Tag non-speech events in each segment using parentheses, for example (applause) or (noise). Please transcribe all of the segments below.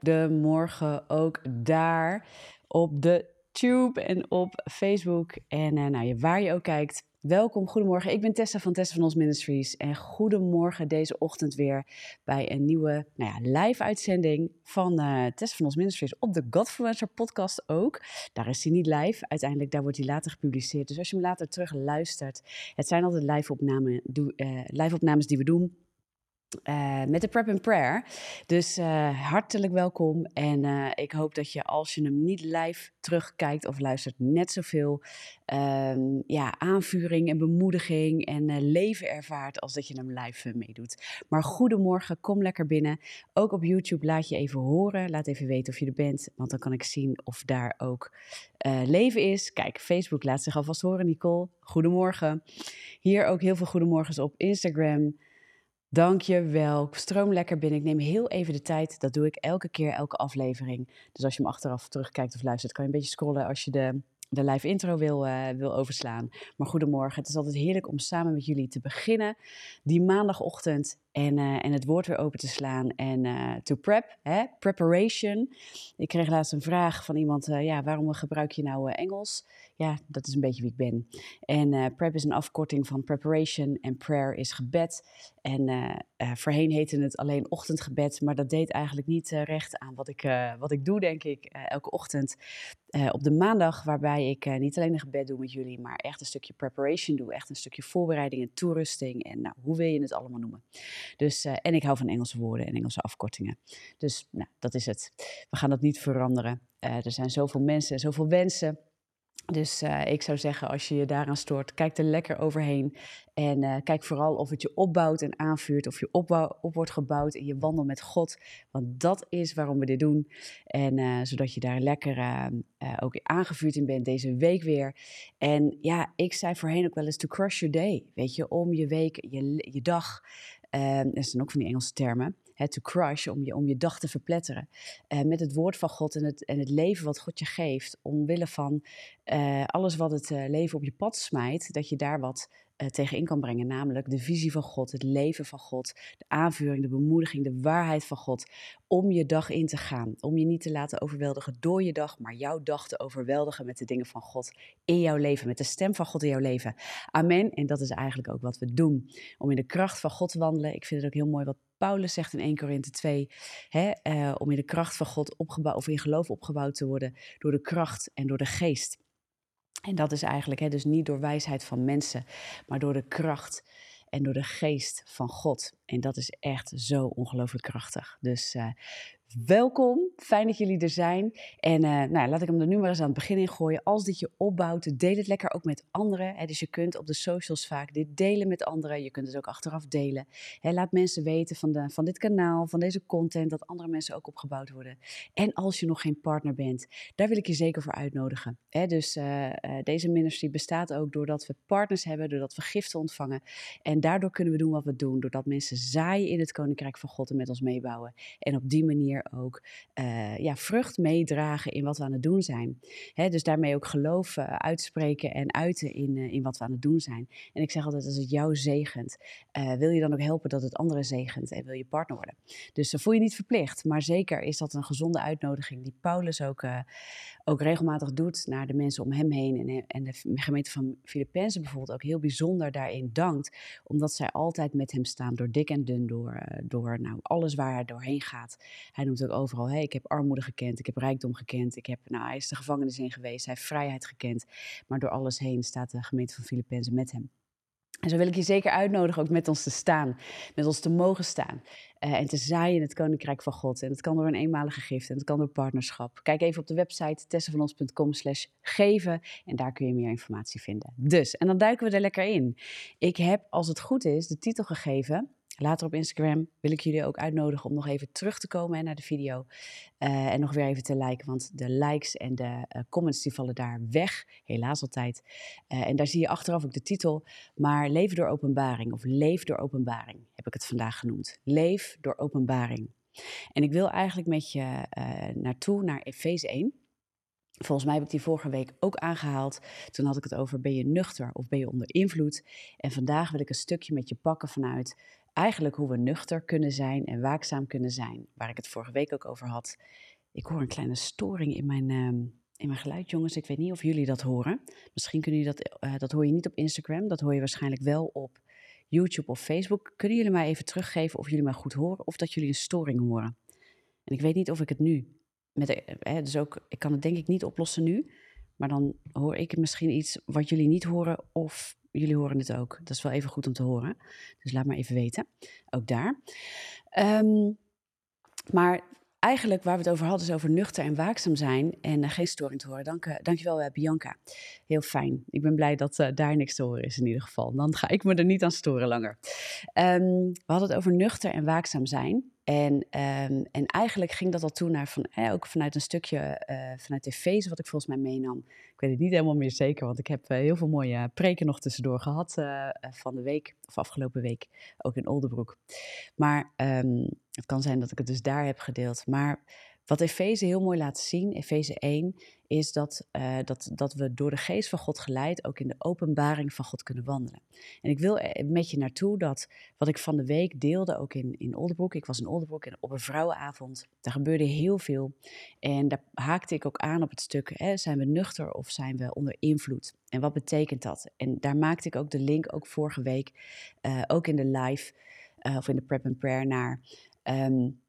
Goedemorgen ook daar op de Tube en op Facebook. En uh, nou, waar je ook kijkt, welkom, goedemorgen. Ik ben Tessa van Tessa van Ons Ministries. En goedemorgen deze ochtend weer bij een nieuwe nou ja, live-uitzending van uh, van Ons Ministries op de Godfluencer podcast ook. Daar is hij niet live, uiteindelijk daar wordt hij later gepubliceerd. Dus als je hem later terug luistert, het zijn altijd live-opnames uh, live die we doen uh, met de Prep and Prayer. Dus uh, hartelijk welkom. En uh, ik hoop dat je, als je hem niet live terugkijkt of luistert, net zoveel um, ja, aanvuring en bemoediging en leven ervaart als dat je hem live meedoet. Maar goedemorgen, kom lekker binnen. Ook op YouTube laat je even horen. Laat even weten of je er bent, want dan kan ik zien of daar ook leven is. Kijk, Facebook laat zich alvast horen, Nicole. Goedemorgen. Hier ook heel veel goedemorgens op Instagram. Dank je wel. Stroom lekker binnen. Ik neem heel even de tijd. Dat doe ik elke keer, elke aflevering. Dus als je hem achteraf terugkijkt of luistert, kan je een beetje scrollen als je de, de live intro wil, uh, wil overslaan. Maar goedemorgen. Het is altijd heerlijk om samen met jullie te beginnen. Die maandagochtend en, uh, en het woord weer open te slaan. En uh, to prep, hè? preparation. Ik kreeg laatst een vraag van iemand, ja, waarom gebruik je nou Engels? ja, dat is een beetje wie ik ben. En prep is een afkorting van preparation en prayer is gebed. En voorheen heette het alleen ochtendgebed, maar dat deed eigenlijk niet recht aan wat ik, wat ik doe, denk ik, elke ochtend. op de maandag, waarbij ik niet alleen een gebed doe met jullie, maar echt een stukje preparation doe. Echt een stukje voorbereiding en toerusting. En nou, hoe wil je het allemaal noemen? Dus, en ik hou van Engelse woorden en Engelse afkortingen. Dus nou, dat is het. We gaan dat niet veranderen. er zijn zoveel mensen en zoveel wensen. Dus uh, ik zou zeggen, als je je daaraan stoort, kijk er lekker overheen. En kijk vooral of het je opbouwt en aanvuurt, of je opbouw, op wordt gebouwd in je wandel met God. Want dat is waarom we dit doen. En zodat je daar lekker ook aangevuurd in bent deze week weer. En ja, ik zei voorheen ook wel eens to crush your day. Weet je, om je week, je, je dag. Dat zijn ook van die Engelse termen to crush, om je, om je dag te verpletteren. Uh, met het woord van God en het, en het leven wat God je geeft. Omwille van uh, alles wat het uh, leven op je pad smijt, dat je daar wat tegenin kan brengen. Namelijk de visie van God, het leven van God, de aanvuring, de bemoediging, de waarheid van God. Om je dag in te gaan. Om je niet te laten overweldigen door je dag, maar jouw dag te overweldigen met de dingen van God in jouw leven. Met de stem van God in jouw leven. Amen. En dat is eigenlijk ook wat we doen. Om in de kracht van God te wandelen. Ik vind het ook heel mooi wat Paulus zegt in 1 Korinthe 2, hè, uh, om in de kracht van God opgebouwd, of in geloof opgebouwd te worden door de kracht en door de geest. En dat is eigenlijk hè, dus niet door wijsheid van mensen, maar door de kracht en door de geest van God. En dat is echt zo ongelooflijk krachtig. Dus uh, Welkom, fijn dat jullie er zijn. En uh, nou, laat ik hem er nu maar eens aan het begin in gooien. Als dit je opbouwt, deel het lekker ook met anderen. Hè. Dus je kunt op de socials vaak dit delen met anderen. Je kunt het ook achteraf delen. Hè, laat mensen weten van, de, van dit kanaal, van deze content, dat andere mensen ook opgebouwd worden. En als je nog geen partner bent, daar wil ik je zeker voor uitnodigen. Hè. Dus uh, uh, deze ministry bestaat ook doordat we partners hebben, doordat we giften ontvangen. En daardoor kunnen we doen wat we doen. Doordat mensen zaaien in het koninkrijk van God en met ons meebouwen. En op die manier ook uh, ja, vrucht meedragen in wat we aan het doen zijn. Hè, dus daarmee ook geloof uh, uitspreken en uiten in, uh, in wat we aan het doen zijn. En ik zeg altijd, als het jou zegent, wil je dan ook helpen dat het anderen zegent en wil je partner worden. Dus voel je niet verplicht, maar zeker is dat een gezonde uitnodiging die Paulus ook, ook regelmatig doet naar de mensen om hem heen. En, en de gemeente van Filippenzen bijvoorbeeld ook heel bijzonder daarin dankt, omdat zij altijd met hem staan door dik en dun, door, door nou, alles waar hij doorheen gaat. Hij noemt ook overal, hey, ik heb armoede gekend, ik heb rijkdom gekend, ik heb, nou, hij is de gevangenis in geweest, hij heeft vrijheid gekend. Maar door alles heen staat de gemeente van Filippenzen met hem. En zo wil ik je zeker uitnodigen ook met ons te staan, met ons te mogen staan uh, en te zaaien in het Koninkrijk van God. En dat kan door een eenmalige gift en dat kan door partnerschap. Kijk even op de website tessenvanons.com slash geven en daar kun je meer informatie vinden. Dus, en dan duiken we er lekker in. Ik heb, als het goed is, de titel gegeven Later op Instagram wil ik jullie ook uitnodigen om nog even terug te komen naar de video. Uh, en nog weer even te liken, want de likes en de uh, comments die vallen daar weg. Helaas altijd. Uh, en daar zie je achteraf ook de titel. Maar Leven door openbaring of Leef door openbaring heb ik het vandaag genoemd. Leef door openbaring. En ik wil eigenlijk met je naartoe naar Efeze 1. Volgens mij heb ik die vorige week ook aangehaald. Toen had ik het over ben je nuchter of ben je onder invloed. En vandaag wil ik een stukje met je pakken vanuit eigenlijk hoe we nuchter kunnen zijn en waakzaam kunnen zijn. Waar ik het vorige week ook over had. Ik hoor een kleine storing in mijn, ehm, in mijn geluid, jongens. Ik weet niet of jullie dat horen. Misschien kunnen jullie dat, uh, dat hoor je niet op Instagram. Dat hoor je waarschijnlijk wel op YouTube of Facebook. Kunnen jullie mij even teruggeven of jullie mij goed horen of dat jullie een storing horen? En ik weet niet of ik het nu met, hè, dus ook, ik kan het denk ik niet oplossen nu. Maar dan hoor ik misschien iets wat jullie niet horen of jullie horen het ook. Dat is wel even goed om te horen. Dus laat maar even weten. Ook daar. Um, maar eigenlijk waar we het over hadden is over nuchter en waakzaam zijn en uh, geen storing te horen. Dank, uh, dankjewel uh, Bianca. Heel fijn. Ik ben blij dat daar niks te horen is in ieder geval. Dan ga ik me er niet aan storen langer. Um, we hadden het over nuchter en waakzaam zijn. En, um, en eigenlijk ging dat al toe naar van, eh, ook vanuit een stukje uh, vanuit tv, wat ik volgens mij meenam. Ik weet het niet helemaal meer zeker, want ik heb uh, heel veel mooie preken nog tussendoor gehad van de week, of afgelopen week, ook in Oldenbroek. Maar um, het kan zijn dat ik het dus daar heb gedeeld. Maar wat Efeze heel mooi laat zien, Efeze 1, is dat, uh, dat, dat we door de geest van God geleid ook in de openbaring van God kunnen wandelen. En ik wil met je naartoe dat wat ik van de week deelde, ook in, in Oldenbroek. Ik was in Oldenbroek en op een vrouwenavond. Daar gebeurde heel veel. En daar haakte ik ook aan op het stuk, hè, zijn we nuchter of zijn we onder invloed? En wat betekent dat? En daar maakte ik ook de link, ook vorige week, uh, ook in de live, uh, of in de prep and prayer, naar... Um,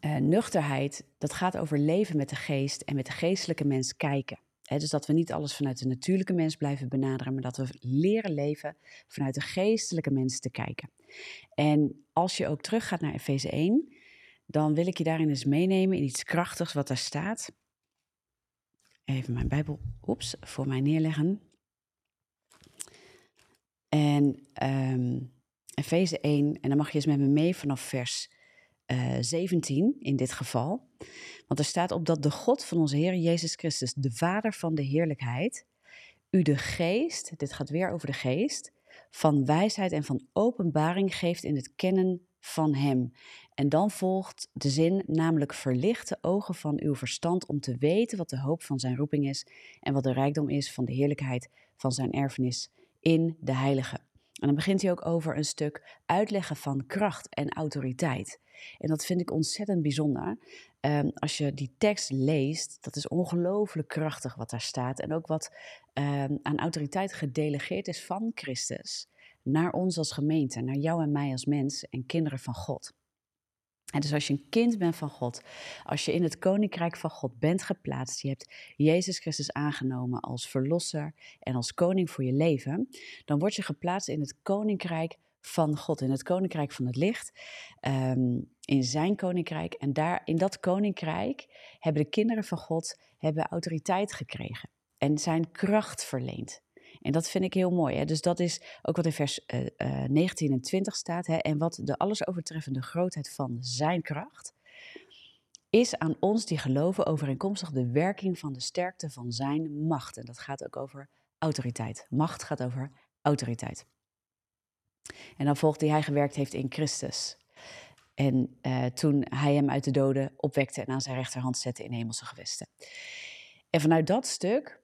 uh, nuchterheid, dat gaat over leven met de geest en met de geestelijke mens kijken. Dus dat we niet alles vanuit de natuurlijke mens blijven benaderen, maar dat we leren leven vanuit de geestelijke mens te kijken. En als je ook teruggaat naar Efeze 1, dan wil ik je daarin eens meenemen in iets krachtigs wat daar staat. Even mijn Bijbel oeps, voor mij neerleggen. En um, Efeze 1, en dan mag je eens met me mee vanaf vers uh, eh, 17 in dit geval. Want er staat op dat de God van onze Heer Jezus Christus, de Vader van de heerlijkheid, u de geest, dit gaat weer over de geest, van wijsheid en van openbaring geeft in het kennen van Hem. En dan volgt de zin, namelijk verlicht de ogen van uw verstand om te weten wat de hoop van zijn roeping is en wat de rijkdom is van de heerlijkheid van zijn erfenis in de heilige. En dan begint hij ook over een stuk uitleggen van kracht en autoriteit. En dat vind ik ontzettend bijzonder. Um, als je die tekst leest, dat is ongelooflijk krachtig wat daar staat. En ook wat um, aan autoriteit gedelegeerd is van Christus naar ons als gemeente, naar jou en mij als mens en kinderen van God. En dus als je een kind bent van God, als je in het koninkrijk van God bent geplaatst, je hebt Jezus Christus aangenomen als verlosser en als koning voor je leven, dan word je geplaatst in het koninkrijk van God, in het koninkrijk van het licht, um, in zijn koninkrijk. En daar, in dat koninkrijk hebben de kinderen van God hebben autoriteit gekregen en zijn kracht verleend. En dat vind ik heel mooi. Hè? Dus dat is ook wat in vers uh, uh, 19 en 20 staat. Hè? En wat de alles overtreffende grootheid van zijn kracht is aan ons die geloven overeenkomstig de werking van de sterkte van zijn macht. En dat gaat ook over autoriteit. Macht gaat over autoriteit. En dan volgt die hij gewerkt heeft in Christus. En uh, toen hij hem uit de doden opwekte en aan zijn rechterhand zette in hemelse gewesten. En vanuit dat stuk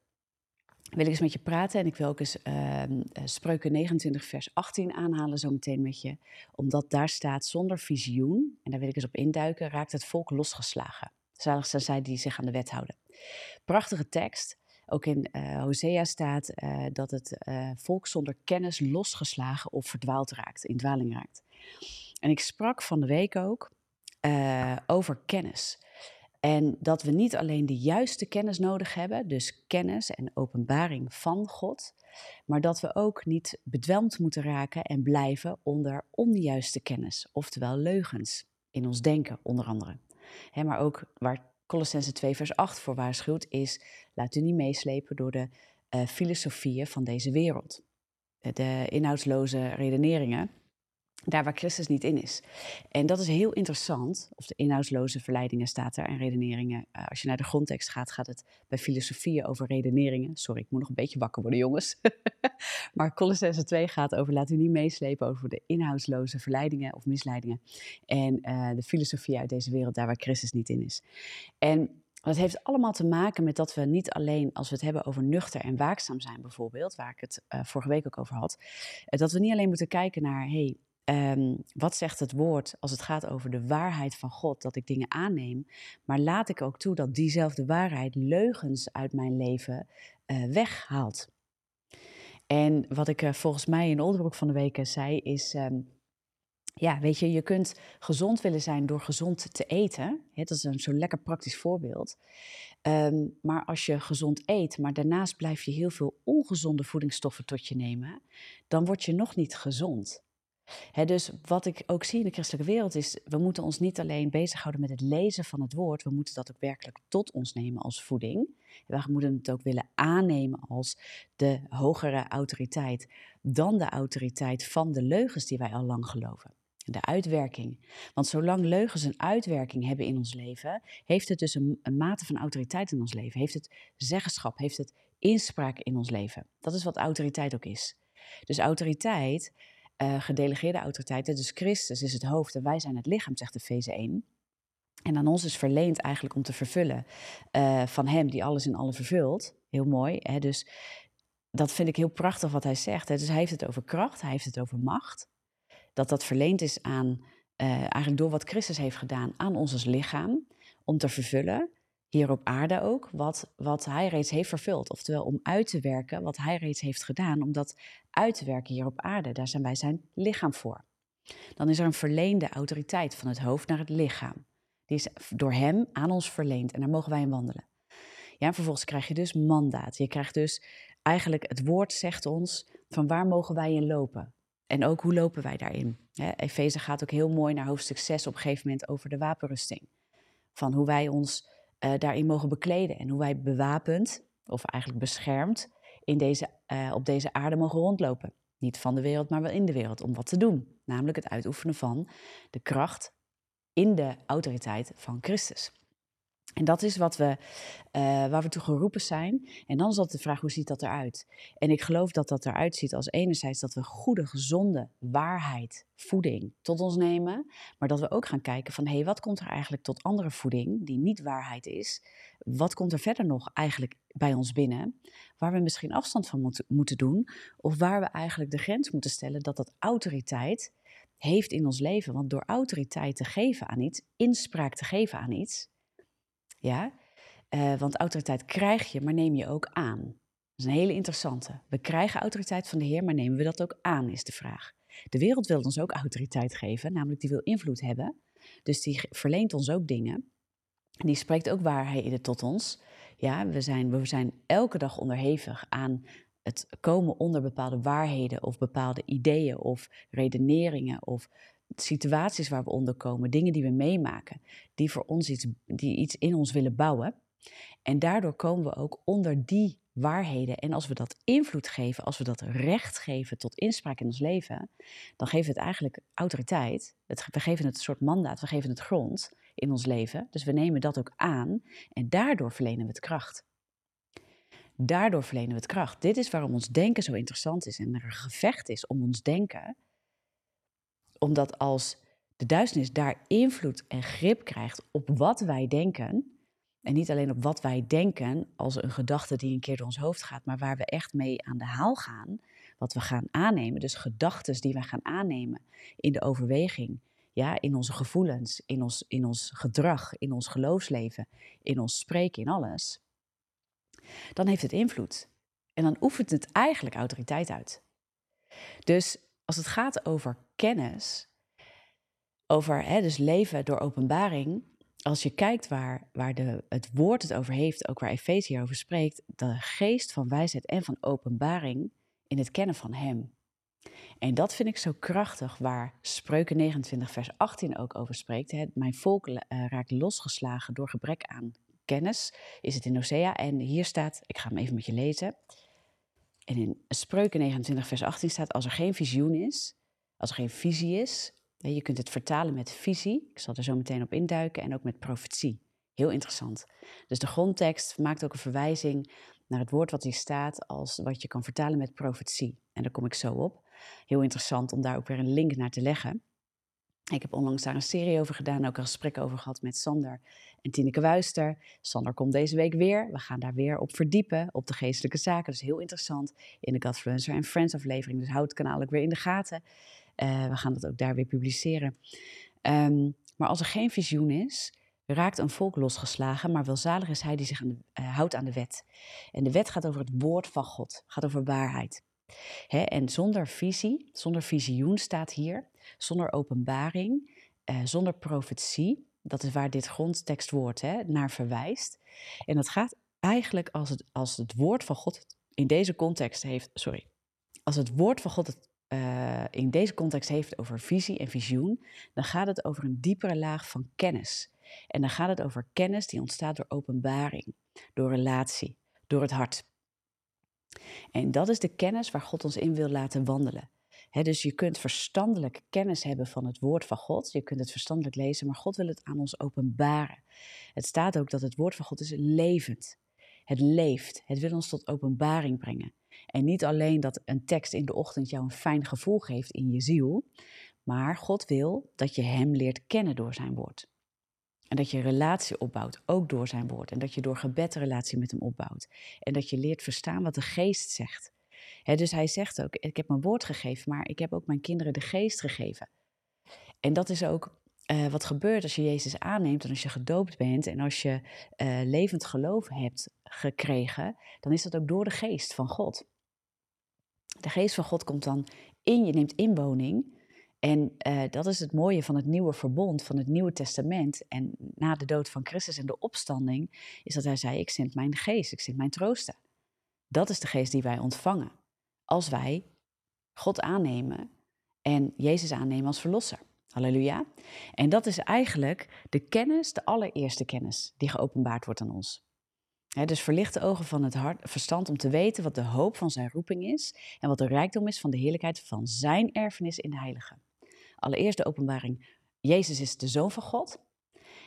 wil ik eens met je praten. En ik wil ook eens uh, Spreuken 29, vers 18 aanhalen zo meteen met je. Omdat daar staat, zonder visioen, en daar wil ik eens op induiken, raakt het volk losgeslagen. Zalig zijn zij die zich aan de wet houden. Prachtige tekst. Ook in uh, Hosea staat uh, dat het volk zonder kennis losgeslagen of verdwaald raakt, in dwaling raakt. En ik sprak van de week ook over kennis. En dat we niet alleen de juiste kennis nodig hebben, dus kennis en openbaring van God, maar dat we ook niet bedwelmd moeten raken en blijven onder onjuiste kennis, oftewel leugens in ons denken onder andere. maar ook waar Colossense 2 vers 8 voor waarschuwt is, laat u niet meeslepen door de uh, filosofieën van deze wereld. De inhoudsloze redeneringen daar waar Christus niet in is. En dat is heel interessant, of de inhoudsloze verleidingen staat er en redeneringen. Uh, als je naar de grondtekst gaat, gaat het bij filosofieën over redeneringen. Sorry, ik moet nog een beetje wakker worden, jongens. (laughs) maar Colossense 2 gaat over, laat u niet meeslepen over de inhoudsloze verleidingen of misleidingen. En uh, de filosofie uit deze wereld, daar waar Christus niet in is. En dat heeft allemaal te maken met dat we niet alleen, als we het hebben over nuchter en waakzaam zijn bijvoorbeeld, waar ik het uh, vorige week ook over had, dat we niet alleen moeten kijken naar, hey, um, wat zegt het woord als het gaat over de waarheid van God, dat ik dingen aanneem, maar laat ik ook toe dat diezelfde waarheid leugens uit mijn leven uh, weghaalt. En wat ik volgens mij in Oldenbroek van de week zei, is um, ja, weet je, je kunt gezond willen zijn door gezond te eten. dat is een zo'n lekker praktisch voorbeeld. Ehm, maar als je gezond eet, maar daarnaast blijf je heel veel ongezonde voedingsstoffen tot je nemen, dan word je nog niet gezond. Dus wat ik ook zie in de christelijke wereld is, we moeten ons niet alleen bezighouden met het lezen van het woord, we moeten dat ook werkelijk tot ons nemen als voeding. We moeten het ook willen aannemen als de hogere autoriteit dan de autoriteit van de leugens die wij al lang geloven de uitwerking. Want zolang leugens een uitwerking hebben in ons leven, heeft het dus een, een, mate van autoriteit in ons leven. Heeft het zeggenschap, heeft het inspraak in ons leven. Dat is wat autoriteit ook is. Dus autoriteit, uh, gedelegeerde autoriteit, dus Christus is het hoofd en wij zijn het lichaam, zegt de Feze 1. En aan ons is verleend eigenlijk om te vervullen uh, van Hem die alles in alle vervult. Heel mooi. Hè? Dus dat vind ik heel prachtig wat hij zegt. Hè? Dus hij heeft het over kracht, hij heeft het over macht dat dat verleend is aan, uh, eigenlijk door wat Christus heeft gedaan aan ons als lichaam, om te vervullen, hier op aarde ook, wat, wat hij reeds heeft vervuld. Oftewel om uit te werken wat hij reeds heeft gedaan, om dat uit te werken hier op aarde. Daar zijn wij zijn lichaam voor. Dan is er een verleende autoriteit van het hoofd naar het lichaam. Die is door hem aan ons verleend en daar mogen wij in wandelen. Ja, en vervolgens krijg je dus mandaat. Je krijgt dus eigenlijk, het woord zegt ons van waar mogen wij in lopen. En ook hoe lopen wij daarin? Efeze gaat ook heel mooi naar hoofdstuk 6 op een gegeven moment over de wapenrusting. Van hoe wij ons uh, daarin mogen bekleden en hoe wij bewapend, of eigenlijk beschermd, in deze, uh, op deze aarde mogen rondlopen. Niet van de wereld, maar wel in de wereld, om wat te doen. Namelijk het uitoefenen van de kracht in de autoriteit van Christus. En dat is wat we, uh, waar we toe geroepen zijn. En dan is de vraag, hoe ziet dat eruit? En ik geloof dat dat eruit ziet als enerzijds dat we goede, gezonde waarheid, voeding tot ons nemen. Maar dat we ook gaan kijken van, hé, hey, wat komt er eigenlijk tot andere voeding die niet waarheid is? Wat komt er verder nog eigenlijk bij ons binnen? Waar we misschien afstand van moeten, moeten doen. Of waar we eigenlijk de grens moeten stellen dat dat autoriteit heeft in ons leven. Want door autoriteit te geven aan iets, inspraak te geven aan iets ja? Uh, want autoriteit krijg je, maar neem je ook aan. Dat is een hele interessante. We krijgen autoriteit van de Heer, maar nemen we dat ook aan, is de vraag. De wereld wil ons ook autoriteit geven, namelijk die wil invloed hebben. Dus die verleent ons ook dingen. Die spreekt ook waarheden tot ons. Ja, we zijn, we zijn elke dag onderhevig aan het komen onder bepaalde waarheden of bepaalde ideeën of redeneringen of situaties waar we onder komen, dingen die we meemaken, die voor ons iets, die iets in ons willen bouwen. En daardoor komen we ook onder die waarheden. En als we dat invloed geven, als we dat recht geven tot inspraak in ons leven, dan geven we het eigenlijk autoriteit. we geven het een soort mandaat, we geven het grond in ons leven. Dus we nemen dat ook aan en daardoor verlenen we het kracht. Daardoor verlenen we het kracht. Dit is waarom ons denken zo interessant is en er een gevecht is om ons denken omdat als de duisternis daar invloed en grip krijgt op wat wij denken, en niet alleen op wat wij denken als een gedachte die een keer door ons hoofd gaat, maar waar we echt mee aan de haal gaan, wat we gaan aannemen, dus gedachten die we gaan aannemen in de overweging, ja, in onze gevoelens, in ons, in ons gedrag, in ons geloofsleven, in ons spreken, in alles, dan heeft het invloed. En dan oefent het eigenlijk autoriteit uit. Dus als het gaat over kennis, over hè, dus leven door openbaring, als je kijkt waar, waar de, het woord het over heeft, ook waar Efezië over spreekt, de geest van wijsheid en van openbaring in het kennen van Hem. En dat vind ik zo krachtig, waar Spreuken 29, vers 18 ook over spreekt. Hè. Mijn volk uh, raakt losgeslagen door gebrek aan kennis, is het in Osea. En hier staat, ik ga hem even met je lezen. En in Spreuken 29, vers 18 staat: Als er geen visioen is, als er geen visie is, je kunt het vertalen met visie, ik zal er zo meteen op induiken, en ook met profetie. Heel interessant. Dus de grondtekst maakt ook een verwijzing naar het woord wat hier staat, als wat je kan vertalen met profetie. En daar kom ik zo op. Heel interessant om daar ook weer een link naar te leggen. Ik heb onlangs daar een serie over gedaan, ook een gesprek over gehad met Sander en Tineke Wuister. Sander komt deze week weer. We gaan daar weer op verdiepen, op de geestelijke zaken. Dus heel interessant in de Godfluencer en Friends aflevering. Dus houd het kanaal ook weer in de gaten. Uh, we gaan dat ook daar weer publiceren. Um, maar als er geen visioen is, raakt een volk losgeslagen, maar welzalig is hij die zich aan de, uh, houdt aan de wet. En de wet gaat over het woord van God, gaat over waarheid. En zonder visie, zonder visioen staat hier, zonder openbaring, uh, zonder profetie, dat is waar dit grondtekstwoord naar verwijst. En dat gaat eigenlijk als het, als het woord van God in deze context heeft, sorry, als het woord van God het uh, in deze context heeft over visie en visioen, dan gaat het over een diepere laag van kennis. En dan gaat het over kennis die ontstaat door openbaring, door relatie, door het hart. En dat is de kennis waar God ons in wil laten wandelen. dus je kunt verstandelijk kennis hebben van het woord van God. Je kunt het verstandelijk lezen, maar God wil het aan ons openbaren. Het staat ook dat het woord van God is levend. Het leeft. Het wil ons tot openbaring brengen. En niet alleen dat een tekst in de ochtend jou een fijn gevoel geeft in je ziel, maar God wil dat je Hem leert kennen door Zijn woord. En dat je relatie opbouwt, ook door Zijn woord. En dat je door gebed een relatie met Hem opbouwt. En dat je leert verstaan wat de geest zegt. dus hij zegt ook, ik heb mijn woord gegeven, maar ik heb ook mijn kinderen de geest gegeven. En dat is ook uh, wat gebeurt als je Jezus aanneemt en als je gedoopt bent en als je uh, levend geloof hebt gekregen, dan is dat ook door de geest van God. De geest van God komt dan in je, neemt inwoning. En uh, dat is het mooie van het nieuwe verbond, van het Nieuwe Testament. En na de dood van Christus en de opstanding, is dat hij zei: Ik zend mijn geest, ik zend mijn troosten. Dat is de geest die wij ontvangen. Als wij God aannemen en Jezus aannemen als verlosser. Halleluja. En dat is eigenlijk de kennis, de allereerste kennis die geopenbaard wordt aan ons. Dus verlicht de ogen van het hart, verstand om te weten wat de hoop van zijn roeping is en wat de rijkdom is van de heerlijkheid van zijn erfenis in de heilige. Allereerst de openbaring, Jezus is de Zoon van God.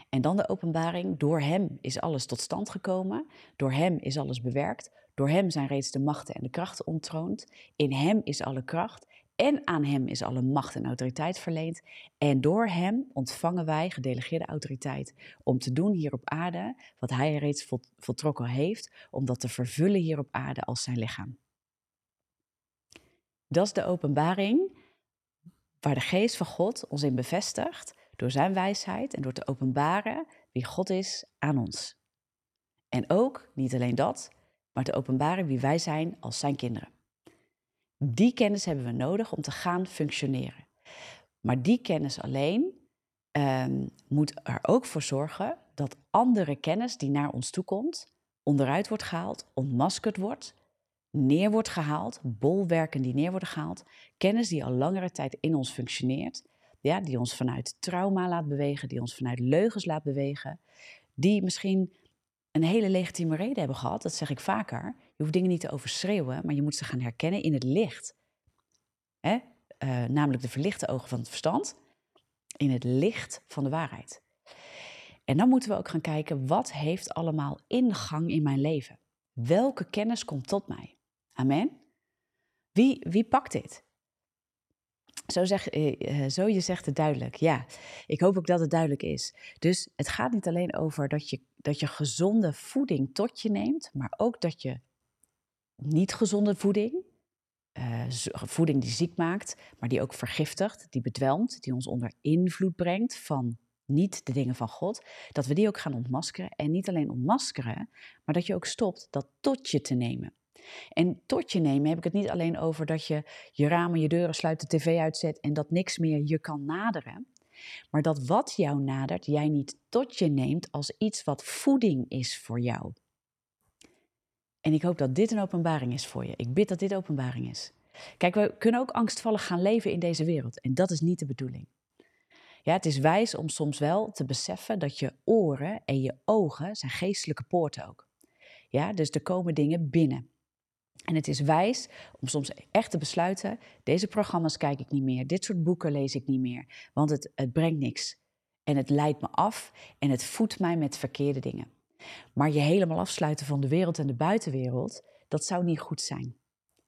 En dan de openbaring, door Hem is alles tot stand gekomen, door Hem is alles bewerkt, door Hem zijn reeds de machten en de krachten ontroond, in Hem is alle kracht en aan Hem is alle macht en autoriteit verleend. En door Hem ontvangen wij gedelegeerde autoriteit om te doen hier op aarde wat Hij reeds voltrokken heeft, om dat te vervullen hier op aarde als zijn lichaam. Dat is de openbaring waar de geest van God ons in bevestigt door zijn wijsheid en door te openbaren wie God is aan ons. En ook, niet alleen dat, maar te openbaren wie wij zijn als zijn kinderen. Die kennis hebben we nodig om te gaan functioneren. Maar die kennis alleen um, moet er ook voor zorgen dat andere kennis die naar ons toe komt, onderuit wordt gehaald, ontmaskerd wordt, neer wordt gehaald, bolwerken die neer worden gehaald, kennis die al langere tijd in ons functioneert, ja, die ons vanuit trauma laat bewegen, die ons vanuit leugens laat bewegen, die misschien een hele legitieme reden hebben gehad, dat zeg ik vaker. Je hoeft dingen niet te overschreeuwen, maar je moet ze gaan herkennen in het licht. Hè? Uh, namelijk de verlichte ogen van het verstand, in het licht van de waarheid. En dan moeten we ook gaan kijken, wat heeft allemaal ingang in mijn leven? Welke kennis komt tot mij? Amen? Wie, wie pakt dit? Zo, zeg, eh, eh, zo je zegt het duidelijk. Ja, ik hoop ook dat het duidelijk is. Dus het gaat niet alleen over dat je, dat je gezonde voeding tot je neemt, maar ook dat je niet gezonde voeding, uh, voeding die ziek maakt, maar die ook vergiftigt, die bedwelmt, die ons onder invloed brengt van niet de dingen van God, dat we die ook gaan ontmaskeren. En niet alleen ontmaskeren, maar dat je ook stopt dat tot je te nemen. En tot je nemen heb ik het niet alleen over dat je je ramen, je deuren sluit, de tv uitzet en dat niks meer je kan naderen. Maar dat wat jou nadert, jij niet tot je neemt als iets wat voeding is voor jou. En ik hoop dat dit een openbaring is voor je. Ik bid dat dit openbaring is. Kijk, we kunnen ook angstvallig gaan leven in deze wereld. En dat is niet de bedoeling. Ja, het is wijs om soms wel te beseffen dat je oren en je ogen zijn geestelijke poorten ook. Ja, dus er komen dingen binnen. En het is wijs om soms echt te besluiten: deze programma's kijk ik niet meer, dit soort boeken lees ik niet meer, want het, het brengt niks. En het leidt me af en het voedt mij met verkeerde dingen. Maar je helemaal afsluiten van de wereld en de buitenwereld, dat zou niet goed zijn.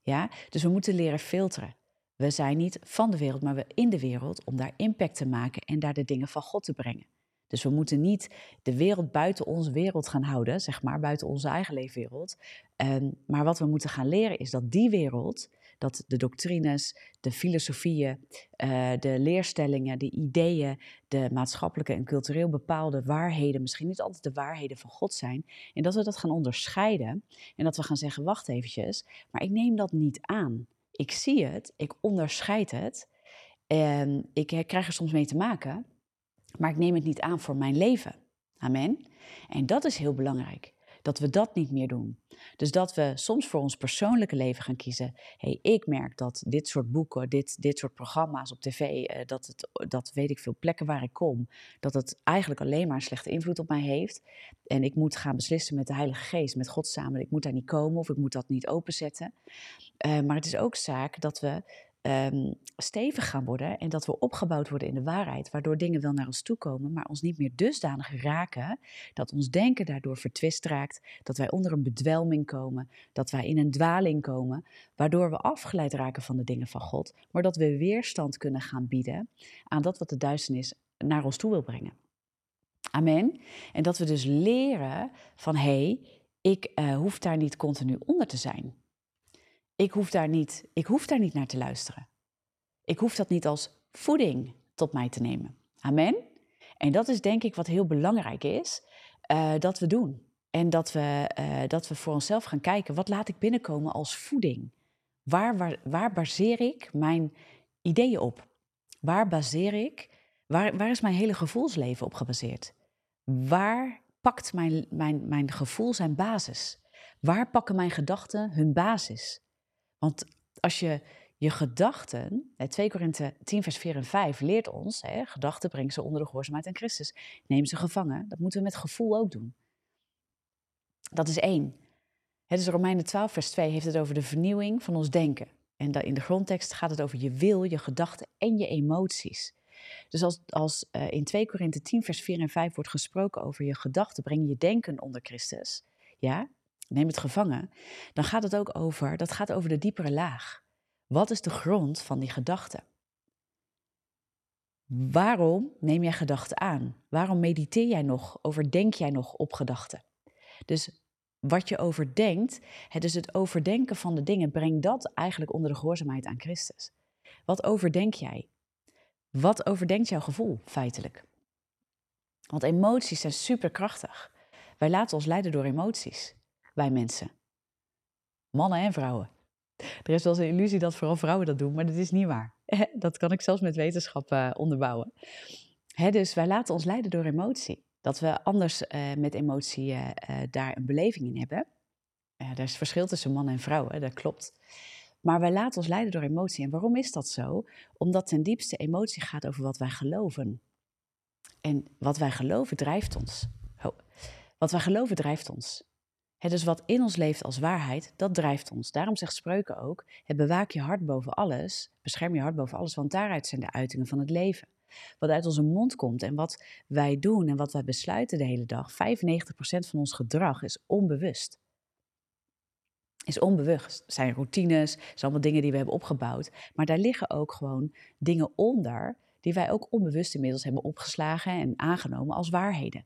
Ja? Dus we moeten leren filteren. We zijn niet van de wereld, maar we in de wereld om daar impact te maken en daar de dingen van God te brengen. Dus we moeten niet de wereld buiten onze wereld gaan houden, zeg maar, buiten onze eigen leefwereld. Ehm, maar wat we moeten gaan leren is dat die wereld, dat de doctrines, de filosofieën, uh, de leerstellingen, de ideeën, de maatschappelijke en cultureel bepaalde waarheden, misschien niet altijd de waarheden van God zijn, en dat we dat gaan onderscheiden en dat we gaan zeggen, wacht eventjes, maar ik neem dat niet aan. Ik zie het, ik onderscheid het en ik krijg er soms mee te maken, maar ik neem het niet aan voor mijn leven. Amen. En dat is heel belangrijk, dat we dat niet meer doen. Dus dat we soms voor ons persoonlijke leven gaan kiezen. hey, ik merk dat dit soort boeken, dit, dit soort programma's op tv, eh, dat, het, dat weet ik veel plekken waar ik kom, dat het eigenlijk alleen maar een slechte invloed op mij heeft. En ik moet gaan beslissen met de Heilige Geest, met God samen. Ik moet daar niet komen of ik moet dat niet openzetten. Uh, maar het is ook zaak dat we um, stevig gaan worden en dat we opgebouwd worden in de waarheid, waardoor dingen wel naar ons toe komen, maar ons niet meer dusdanig raken dat ons denken daardoor vertwist raakt, dat wij onder een bedwelming komen, dat wij in een dwaling komen, waardoor we afgeleid raken van de dingen van God, maar dat we weerstand kunnen gaan bieden aan dat wat de duisternis naar ons toe wil brengen. Amen. En dat we dus leren van hé, hey, ik uh, hoef daar niet continu onder te zijn. Ik hoef, daar niet, ik hoef daar niet naar te luisteren. Ik hoef dat niet als voeding tot mij te nemen. Amen. En dat is denk ik wat heel belangrijk is uh, dat we doen. En dat we, uh, dat we voor onszelf gaan kijken, wat laat ik binnenkomen als voeding? Waar, waar, waar baseer ik mijn ideeën op? Waar baseer ik, waar, waar is mijn hele gevoelsleven op gebaseerd? Waar pakt mijn, mijn, mijn gevoel zijn basis? Waar pakken mijn gedachten hun basis? Want als je je gedachten, 2 Korinthe 10 vers 4 en 5 leert ons, hè, gedachten brengen ze onder de gehoorzaamheid aan Christus. Neem ze gevangen, dat moeten we met gevoel ook doen. Dat is één. Het is Romeinen 12 vers 2 heeft het over de vernieuwing van ons denken. En in de grondtekst gaat het over je wil, je gedachten en je emoties. Dus als, als uh, in 2 Korinthe 10 vers 4 en 5 wordt gesproken over je gedachten, breng je denken onder Christus. Ja, neem het gevangen, dan gaat het ook over, dat gaat over de diepere laag. Wat is de grond van die gedachte? Waarom neem jij gedachten aan? Waarom mediteer jij nog, overdenk jij nog op gedachten? Dus wat je overdenkt, het is het overdenken van de dingen, breng dat eigenlijk onder de gehoorzaamheid aan Christus. Wat overdenk jij? Wat overdenkt jouw gevoel feitelijk? Want emoties zijn superkrachtig. Wij laten ons leiden door emoties bij mensen. Mannen en vrouwen. Er is wel eens een illusie dat vooral vrouwen dat doen, maar dat is niet waar. (laughs) Dat kan ik zelfs met wetenschap uh, onderbouwen. Hè, dus wij laten ons leiden door emotie. Dat we anders uh, met emotie uh, daar een beleving in hebben. er is verschil tussen mannen en vrouwen, dat klopt. Maar wij laten ons leiden door emotie. En waarom is dat zo? Omdat ten diepste emotie gaat over wat wij geloven. En wat wij geloven drijft ons. Wat wij geloven drijft ons. Het is wat in ons leeft als waarheid, dat drijft ons. Daarom zegt Spreuken ook, het bewaak je hart boven alles, bescherm je hart boven alles, want daaruit zijn de uitingen van het leven. Wat uit onze mond komt en wat wij doen en wat wij besluiten de hele dag, 95% van ons gedrag is onbewust. Is onbewust. Zijn routines, zijn allemaal dingen die we hebben opgebouwd. Maar daar liggen ook gewoon dingen onder die wij ook onbewust inmiddels hebben opgeslagen en aangenomen als waarheden.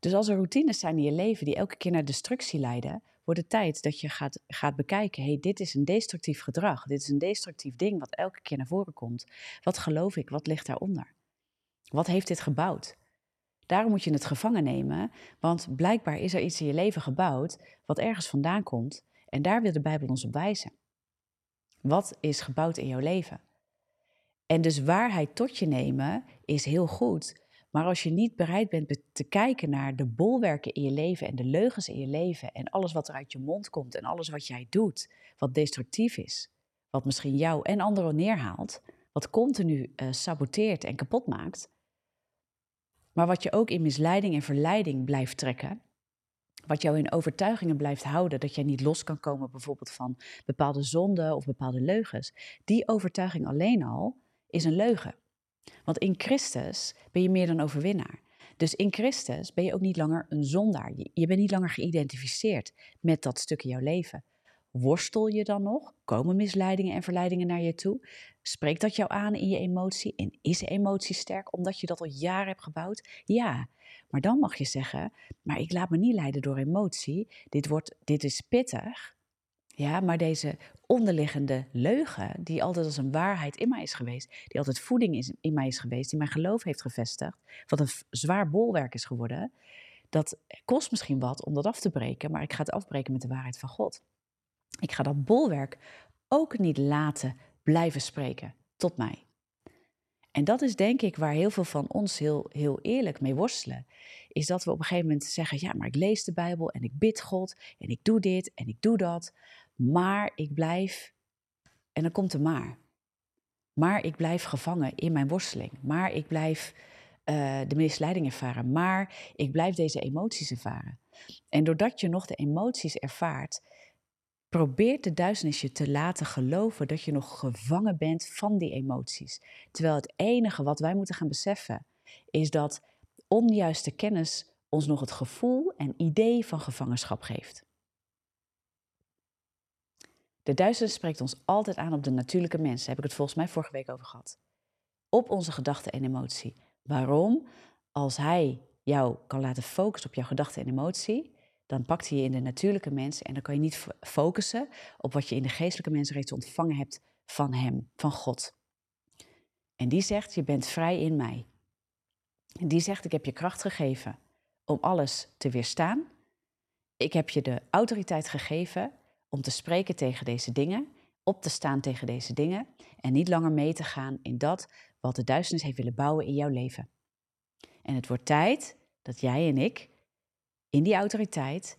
Dus als er routines zijn in je leven die elke keer naar destructie leiden, wordt het tijd dat je gaat, gaat bekijken: hey, dit is een destructief gedrag, dit is een destructief ding wat elke keer naar voren komt. Wat geloof ik? Wat ligt daaronder? Wat heeft dit gebouwd? Daarom moet je het gevangen nemen, want blijkbaar is er iets in je leven gebouwd wat ergens vandaan komt en daar wil de Bijbel ons op wijzen. Wat is gebouwd in jouw leven? En dus waarheid tot je nemen is heel goed, maar als je niet bereid bent te kijken naar de bolwerken in je leven en de leugens in je leven en alles wat er uit je mond komt en alles wat jij doet, wat destructief is, wat misschien jou en anderen neerhaalt, wat continu uh, saboteert en kapot maakt, maar wat je ook in misleiding en verleiding blijft trekken, wat jou in overtuigingen blijft houden dat jij niet los kan komen bijvoorbeeld van bepaalde zonden of bepaalde leugens, die overtuiging alleen al is een leugen. Want in Christus ben je meer dan overwinnaar. Dus in Christus ben je ook niet langer een zondaar. Je bent niet langer geïdentificeerd met dat stuk in jouw leven. Worstel je dan nog? Komen misleidingen en verleidingen naar je toe? Spreekt dat jou aan in je emotie? En is emotie sterk omdat je dat al jaren hebt gebouwd? Ja, maar dan mag je zeggen: Maar ik laat me niet leiden door emotie. Dit, wordt, dit is pittig. Ja, maar deze onderliggende leugen, die altijd als een waarheid in mij is geweest, die altijd voeding is, in mij is geweest, die mijn geloof heeft gevestigd, wat een zwaar bolwerk is geworden, dat kost misschien wat om dat af te breken, maar ik ga het afbreken met de waarheid van God. Ik ga dat bolwerk ook niet laten blijven spreken tot mij. En dat is denk ik waar heel veel van ons heel, heel eerlijk mee worstelen. Is dat we op een gegeven moment zeggen: Ja, maar ik lees de Bijbel en ik bid God en ik doe dit en ik doe dat. Maar ik blijf. En dan komt er maar. Maar ik blijf gevangen in mijn worsteling. Maar ik blijf uh, de misleiding ervaren. Maar ik blijf deze emoties ervaren. En doordat je nog de emoties ervaart, probeert de duisternis je te laten geloven dat je nog gevangen bent van die emoties. Terwijl het enige wat wij moeten gaan beseffen is dat onjuiste kennis ons nog het gevoel en idee van gevangenschap geeft. De duisternis spreekt ons altijd aan op de natuurlijke mens. Daar heb ik het volgens mij vorige week over gehad. Op onze gedachten en emotie. Waarom? Als hij jou kan laten focussen op jouw gedachten en emotie, dan pakt hij je in de natuurlijke mens en dan kan je niet focussen op wat je in de geestelijke mens reeds ontvangen hebt van hem, van God. En die zegt, je bent vrij in mij. Die zegt, ik heb je kracht gegeven om alles te weerstaan. Ik heb je de autoriteit gegeven om te spreken tegen deze dingen, op te staan tegen deze dingen en niet langer mee te gaan in dat wat de duisternis heeft willen bouwen in jouw leven. En het wordt tijd dat jij en ik in die autoriteit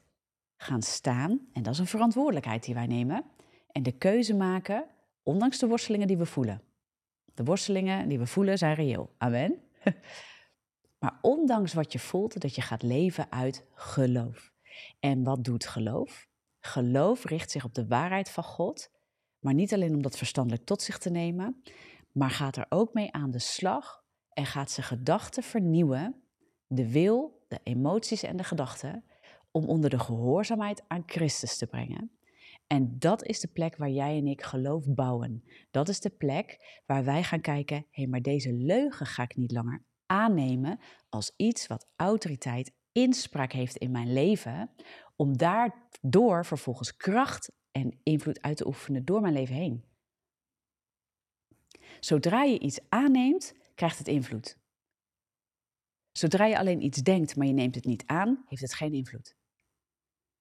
gaan staan, en dat is een verantwoordelijkheid die wij nemen, en de keuze maken, ondanks de worstelingen die we voelen. De worstelingen die we voelen zijn reëel. Amen. (laughs) Maar ondanks wat je voelt, dat je gaat leven uit geloof. En wat doet geloof? Geloof richt zich op de waarheid van God, maar niet alleen om dat verstandelijk tot zich te nemen, maar gaat er ook mee aan de slag en gaat zijn gedachten vernieuwen, de wil, de emoties en de gedachten, om onder de gehoorzaamheid aan Christus te brengen. En dat is de plek waar jij en ik geloof bouwen. Dat is de plek waar wij gaan kijken: hé, hey, maar deze leugen ga ik niet langer aannemen als iets wat autoriteit, inspraak heeft in mijn leven, om daardoor vervolgens kracht en invloed uit te oefenen door mijn leven heen. Zodra je iets aanneemt, krijgt het invloed. Zodra je alleen iets denkt, maar je neemt het niet aan, heeft het geen invloed.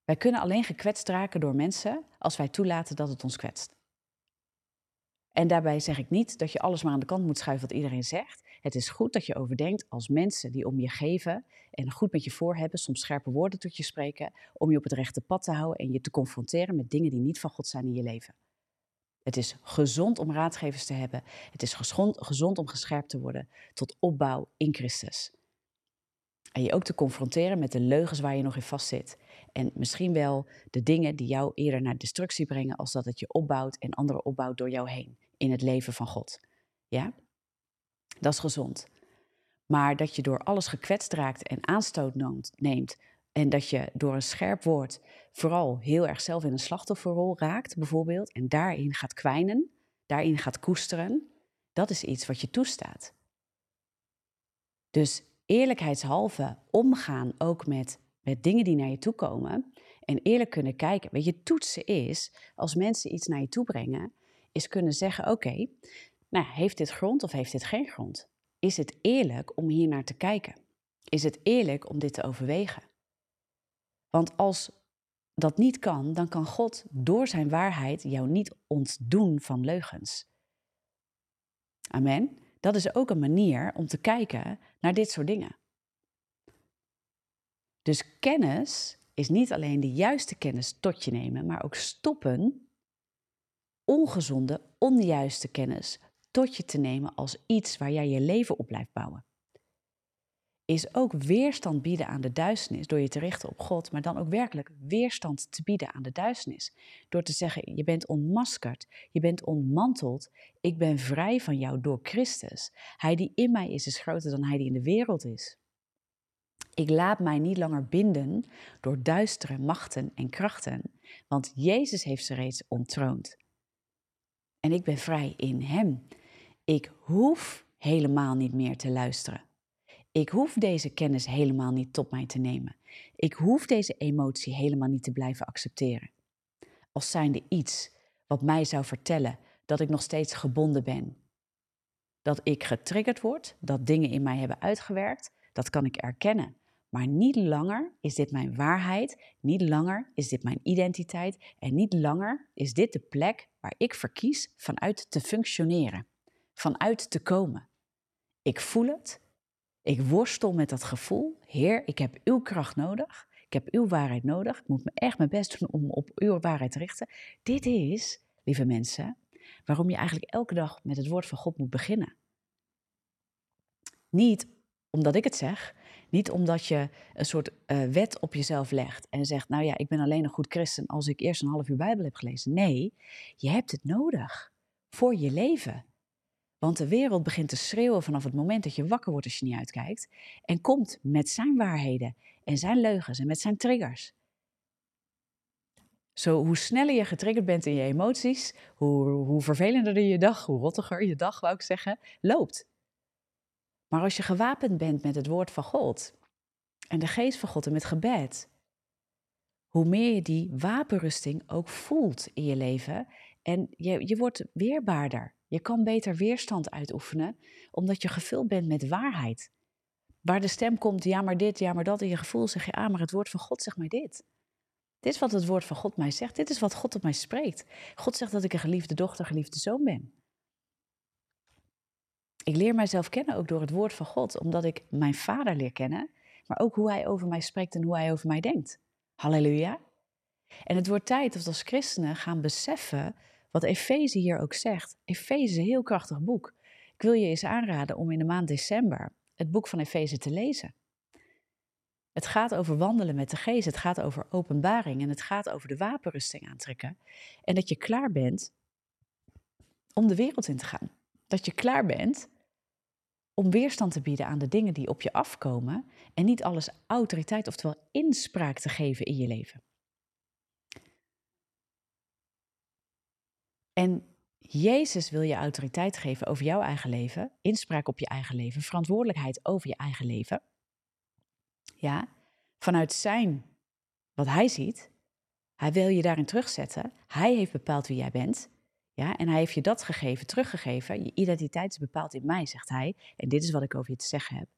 Wij kunnen alleen gekwetst raken door mensen als wij toelaten dat het ons kwetst. En daarbij zeg ik niet dat je alles maar aan de kant moet schuiven wat iedereen zegt. Het is goed dat je overdenkt als mensen die om je geven en goed met je voor hebben, soms scherpe woorden tot je spreken, om je op het rechte pad te houden en je te confronteren met dingen die niet van God zijn in je leven. Het is gezond om raadgevers te hebben. Het is gezond om gescherpt te worden tot opbouw in Christus. En je ook te confronteren met de leugens waar je nog in vastzit. En misschien wel de dingen die jou eerder naar destructie brengen, als dat het je opbouwt en anderen opbouwt door jou heen in het leven van God. Ja? Dat is gezond. Maar dat je door alles gekwetst raakt en aanstoot neemt en dat je door een scherp woord vooral heel erg zelf in een slachtofferrol raakt, bijvoorbeeld, en daarin gaat kwijnen, daarin gaat koesteren, dat is iets wat je toestaat. Dus eerlijkheidshalve omgaan ook met, met dingen die naar je toe komen en eerlijk kunnen kijken. Weet je, toetsen is, als mensen iets naar je toe brengen, is kunnen zeggen, oké, nou, heeft dit grond of heeft dit geen grond? Is het eerlijk om hier naar te kijken? Is het eerlijk om dit te overwegen? Want als dat niet kan, dan kan God door zijn waarheid jou niet ontdoen van leugens. Amen. Dat is ook een manier om te kijken naar dit soort dingen. Dus kennis is niet alleen de juiste kennis tot je nemen, maar ook stoppen ongezonde, onjuiste kennis tot je te nemen als iets waar jij je leven op blijft bouwen. Is ook weerstand bieden aan de duisternis door je te richten op God, maar dan ook werkelijk weerstand te bieden aan de duisternis. Door te zeggen: Je bent onmaskerd, je bent ontmanteld, ik ben vrij van jou door Christus. Hij die in mij is, is groter dan hij die in de wereld is. Ik laat mij niet langer binden door duistere machten en krachten, want Jezus heeft ze reeds ontroond. En ik ben vrij in Hem. Ik hoef helemaal niet meer te luisteren. Ik hoef deze kennis helemaal niet tot mij te nemen. Ik hoef deze emotie helemaal niet te blijven accepteren. Als zijnde iets wat mij zou vertellen dat ik nog steeds gebonden ben. Dat ik getriggerd word, dat dingen in mij hebben uitgewerkt, dat kan ik erkennen. Maar niet langer is dit mijn waarheid, niet langer is dit mijn identiteit en niet langer is dit de plek waar ik verkies vanuit te functioneren, vanuit te komen. Ik voel het, ik worstel met dat gevoel. Heer, ik heb uw kracht nodig. Ik heb uw waarheid nodig. Ik moet me echt mijn best doen om op uw waarheid te richten. Dit is, lieve mensen, waarom je eigenlijk elke dag met het woord van God moet beginnen. Niet omdat ik het zeg, niet omdat je een soort uh, wet op jezelf legt en zegt, nou ja, ik ben alleen een goed christen als ik eerst een half uur Bijbel heb gelezen. Nee, je hebt het nodig voor je leven. Want de wereld begint te schreeuwen vanaf het moment dat je wakker wordt als je niet uitkijkt. En komt met zijn waarheden en zijn leugens en met zijn triggers. Zo, hoe sneller je getriggerd bent in je emoties, hoe, hoe vervelender je dag, hoe rottiger je dag, wou ik zeggen, loopt. Maar als je gewapend bent met het woord van God en de geest van God en met gebed, hoe meer je die wapenrusting ook voelt in je leven en je, je wordt weerbaarder. Je kan beter weerstand uitoefenen, omdat je gevuld bent met waarheid. Waar de stem komt, ja maar dit, ja maar dat, in je gevoel zeg je, ah maar het woord van God zegt mij dit. Dit is wat het woord van God mij zegt, dit is wat God op mij spreekt. God zegt dat ik een geliefde dochter, geliefde zoon ben. Ik leer mijzelf kennen ook door het woord van God, omdat ik mijn vader leer kennen, maar ook hoe hij over mij spreekt en hoe hij over mij denkt. Halleluja. En het wordt tijd dat we als christenen gaan beseffen wat Efeze hier ook zegt. Efeze is een heel krachtig boek. Ik wil je eens aanraden om in de maand december het boek van Efeze te lezen. Het gaat over wandelen met de geest, het gaat over openbaring en het gaat over de wapenrusting aantrekken. En dat je klaar bent om de wereld in te gaan. Dat je klaar bent om weerstand te bieden aan de dingen die op je afkomen en niet alles autoriteit, oftewel inspraak te geven in je leven. En Jezus wil je autoriteit geven over jouw eigen leven, inspraak op je eigen leven, verantwoordelijkheid over je eigen leven. Ja, vanuit zijn, wat hij ziet, hij wil je daarin terugzetten. Hij heeft bepaald wie jij bent. Ja, en hij heeft je dat gegeven, teruggegeven. Je identiteit is bepaald in mij, zegt hij. En dit is wat ik over je te zeggen heb.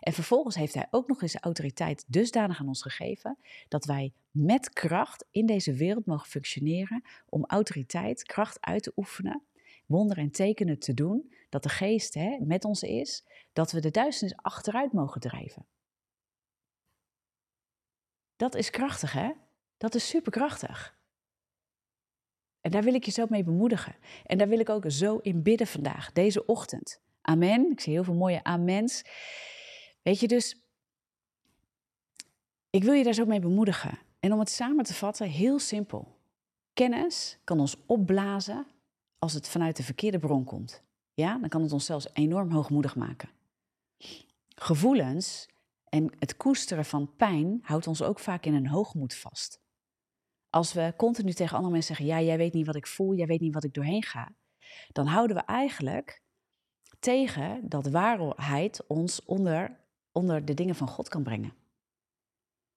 En vervolgens heeft hij ook nog eens autoriteit dusdanig aan ons gegeven dat wij met kracht in deze wereld mogen functioneren om autoriteit, kracht uit te oefenen, wonderen en tekenen te doen, dat de geest hè, met ons is, dat we de duisternis achteruit mogen drijven. Dat is krachtig, hè? Dat is superkrachtig. En daar wil ik je zo mee bemoedigen. En daar wil ik ook zo in bidden vandaag, deze ochtend. Amen. Ik zie heel veel mooie amens. Weet je, dus ik wil je daar zo mee bemoedigen. En om het samen te vatten, heel simpel. Kennis kan ons opblazen als het vanuit de verkeerde bron komt. Ja, dan kan het ons zelfs enorm hoogmoedig maken. Gevoelens en het koesteren van pijn houdt ons ook vaak in een hoogmoed vast. Als we continu tegen andere mensen zeggen: Ja, jij weet niet wat ik voel, jij weet niet wat ik doorheen ga, dan houden we eigenlijk tegen dat waarheid ons onder onder de dingen van God kan brengen.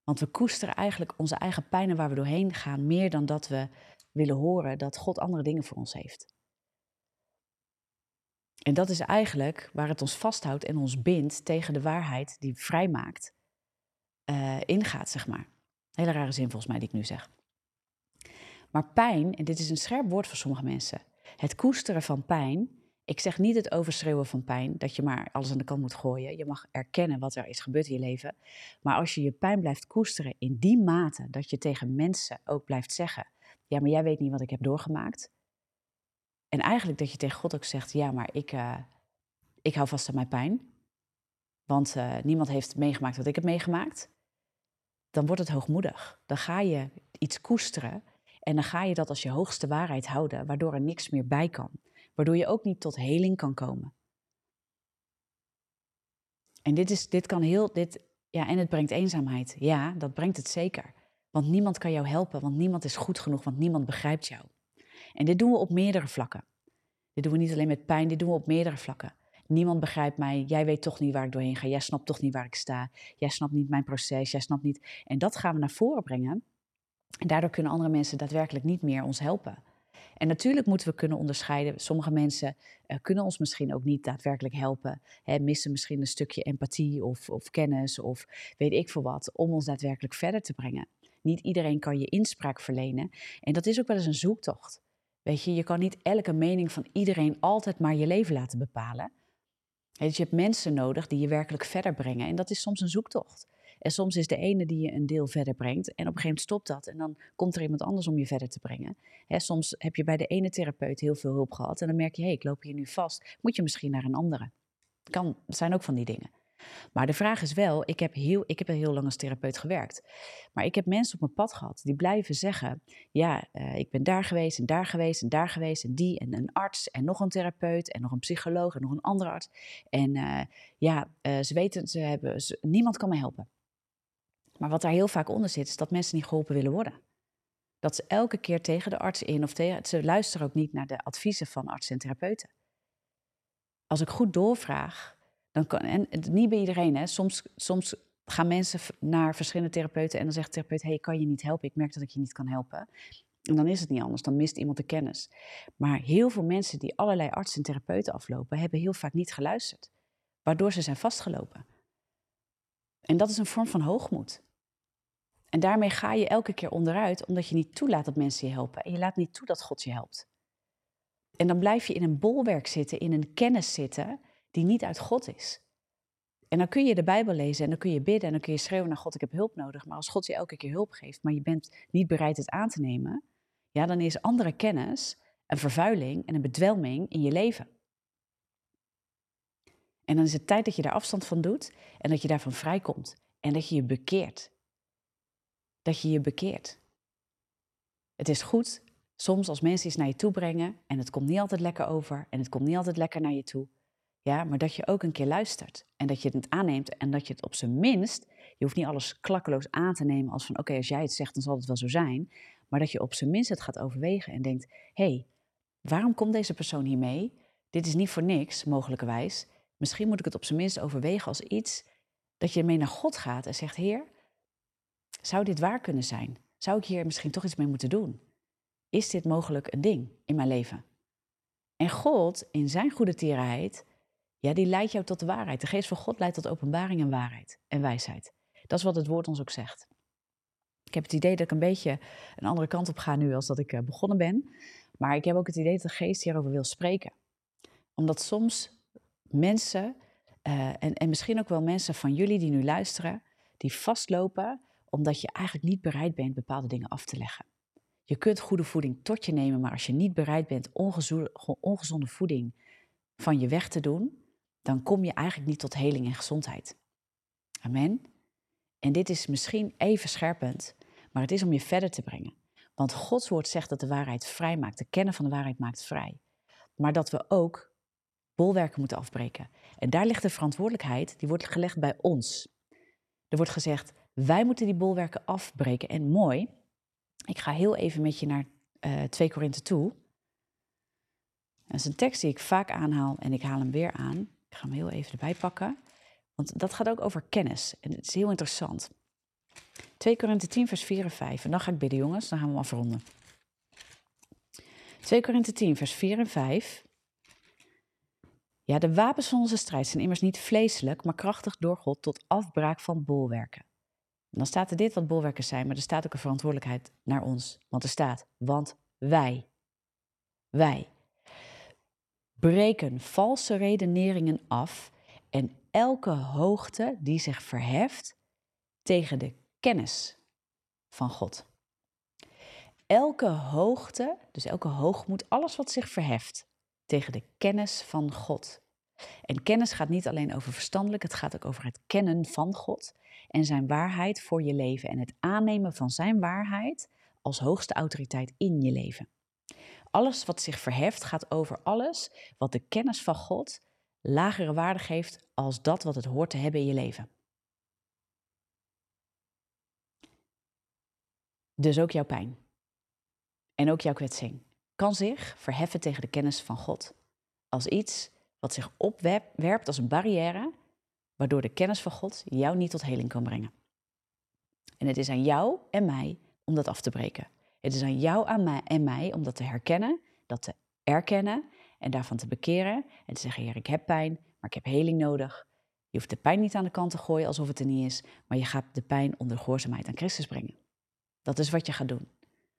Want we koesteren eigenlijk onze eigen pijnen waar we doorheen gaan, meer dan dat we willen horen dat God andere dingen voor ons heeft. En dat is eigenlijk waar het ons vasthoudt en ons bindt tegen de waarheid die vrijmaakt, uh, ingaat, zeg maar. Hele rare zin volgens mij die ik nu zeg. Maar pijn, en dit is een scherp woord voor sommige mensen, het koesteren van pijn ik zeg niet het overschreeuwen van pijn, dat je maar alles aan de kant moet gooien. Je mag erkennen wat er is gebeurd in je leven. Maar als je je pijn blijft koesteren in die mate dat je tegen mensen ook blijft zeggen: Ja, maar jij weet niet wat ik heb doorgemaakt. En eigenlijk dat je tegen God ook zegt: Ja, maar ik, uh, ik hou vast aan mijn pijn. Want uh, niemand heeft meegemaakt wat ik heb meegemaakt. Dan wordt het hoogmoedig. Dan ga je iets koesteren en dan ga je dat als je hoogste waarheid houden, waardoor er niks meer bij kan waardoor je ook niet tot heling kan komen. En dit, is, dit kan heel, dit, Ja, en het brengt eenzaamheid. Ja, dat brengt het zeker. Want niemand kan jou helpen, want niemand is goed genoeg, want niemand begrijpt jou. En dit doen we op meerdere vlakken. Dit doen we niet alleen met pijn, dit doen we op meerdere vlakken. Niemand begrijpt mij, jij weet toch niet waar ik doorheen ga, jij snapt toch niet waar ik sta, jij snapt niet mijn proces, jij snapt niet. En dat gaan we naar voren brengen. En daardoor kunnen andere mensen daadwerkelijk niet meer ons helpen. En natuurlijk moeten we kunnen onderscheiden. Sommige mensen uh, kunnen ons misschien ook niet daadwerkelijk helpen. Hè, missen misschien een stukje empathie of, of kennis of weet ik veel wat, om ons daadwerkelijk verder te brengen. Niet iedereen kan je inspraak verlenen. En dat is ook wel eens een zoektocht. Weet je, je kan niet elke mening van iedereen altijd maar je leven laten bepalen. Dus je hebt mensen nodig die je werkelijk verder brengen. En dat is soms een zoektocht. En soms is de ene die je een deel verder brengt. En op een gegeven moment stopt dat. En dan komt er iemand anders om je verder te brengen. soms heb je bij de ene therapeut heel veel hulp gehad. En dan merk je, hé, hey, ik loop hier nu vast. Moet je misschien naar een andere. Kan, zijn ook van die dingen. Maar de vraag is wel, ik heb, heel, ik heb heel lang als therapeut gewerkt. Maar ik heb mensen op mijn pad gehad die blijven zeggen, ja, uh, ik ben daar geweest en daar geweest en daar geweest en die en een arts en nog een therapeut en nog een psycholoog en nog een andere arts. En uh, ja, uh, ze weten, ze hebben, niemand kan me helpen. Maar wat daar heel vaak onder zit, is dat mensen niet geholpen willen worden. Dat ze elke keer tegen de arts in of tegen, ze luisteren ook niet naar de adviezen van artsen en therapeuten. Als ik goed doorvraag, dan kan, en niet bij iedereen, hè. Soms, soms gaan mensen naar verschillende therapeuten en dan zegt de therapeut: Hey, kan je niet helpen? Ik merk dat ik je niet kan helpen. En dan is het niet anders, dan mist iemand de kennis. Maar heel veel mensen die allerlei artsen en therapeuten aflopen, hebben heel vaak niet geluisterd, waardoor ze zijn vastgelopen. En dat is een vorm van hoogmoed. En daarmee ga je elke keer onderuit, omdat je niet toelaat dat mensen je helpen. En je laat niet toe dat God je helpt. En dan blijf je in een bolwerk zitten, in een kennis zitten, die niet uit God is. En dan kun je de Bijbel lezen en dan kun je bidden en dan kun je schreeuwen naar God, ik heb hulp nodig. Maar als God je elke keer hulp geeft, maar je bent niet bereid het aan te nemen, ja, dan is andere kennis een vervuiling en een bedwelming in je leven. En dan is het tijd dat je daar afstand van doet en dat je daarvan vrijkomt en dat je je bekeert. Dat je je bekeert. Het is goed soms als mensen iets naar je toe brengen en het komt niet altijd lekker over en het komt niet altijd lekker naar je toe. Ja, maar dat je ook een keer luistert en dat je het aanneemt en dat je het op zijn minst, je hoeft niet alles klakkeloos aan te nemen als van oké, als jij het zegt dan zal het wel zo zijn, maar dat je op zijn minst het gaat overwegen en denkt, hé, hey, waarom komt deze persoon hier mee? Dit is niet voor niks, mogelijkerwijs. Misschien moet ik het op zijn minst overwegen als iets dat je mee naar God gaat en zegt, Heer, zou dit waar kunnen zijn? Zou ik hier misschien toch iets mee moeten doen? Is dit mogelijk een ding in mijn leven? En God, in zijn goede tierenheid, ja, die leidt jou tot de waarheid. De geest van God leidt tot openbaring en waarheid en wijsheid. Dat is wat het woord ons ook zegt. Ik heb het idee dat ik een beetje een andere kant op ga nu als dat ik eh, begonnen ben. Maar ik heb ook het idee dat de geest hierover wil spreken. Omdat soms mensen, uh, en, en misschien ook wel mensen van jullie die nu luisteren, die vastlopen omdat je eigenlijk niet bereid bent bepaalde dingen af te leggen. Je kunt goede voeding tot je nemen, maar als je niet bereid bent ongezonde, ongezonde voeding van je weg te doen, dan kom je eigenlijk niet tot heling en gezondheid. Amen. En dit is misschien even scherpend, maar het is om je verder te brengen. Want Gods woord zegt dat de waarheid vrij maakt. De kennen van de waarheid maakt vrij. Maar dat we ook bolwerken moeten afbreken. En daar ligt de verantwoordelijkheid, die wordt gelegd bij ons. Er wordt gezegd, wij moeten die bolwerken afbreken. En mooi, ik ga heel even met je naar uh, eh, 2 Korinthe toe. Dat is een tekst die ik vaak aanhaal en ik haal hem weer aan. Ik ga hem heel even erbij pakken. Want dat gaat ook over kennis. En het is heel interessant. 2 Korinthe 10, vers 4 en 5. En dan ga ik bidden, jongens. Dan gaan we hem afronden. 2 Korinthe 10, vers 4 en 5. Ja, de wapens van onze strijd zijn immers niet vleeselijk, maar krachtig door God tot afbraak van bolwerken. En dan staat er dit wat bolwerken zijn, maar er staat ook een verantwoordelijkheid naar ons. Want er staat, want wij, wij, breken valse redeneringen af en elke hoogte die zich verheft tegen de kennis van God. Elke hoogte, dus elke hoogmoed, alles wat zich verheft tegen de kennis van God. En kennis gaat niet alleen over verstandelijk, het gaat ook over het kennen van God en zijn waarheid voor je leven en het aannemen van zijn waarheid als hoogste autoriteit in je leven. Alles wat zich verheft gaat over alles wat de kennis van God lagere waarde geeft als dat wat het hoort te hebben in je leven. Dus ook jouw pijn en ook jouw kwetsing kan zich verheffen tegen de kennis van God als iets wat zich opwerpt als een barrière, waardoor de kennis van God jou niet tot heling kan brengen. En het is aan jou en mij om dat af te breken. Het is aan jou en mij om dat te herkennen, dat te erkennen en daarvan te bekeren en te zeggen, Heer, ik heb pijn, maar ik heb heling nodig. Je hoeft de pijn niet aan de kant te gooien alsof het er niet is, maar je gaat de pijn onder gehoorzaamheid aan Christus brengen. Dat is wat je gaat doen.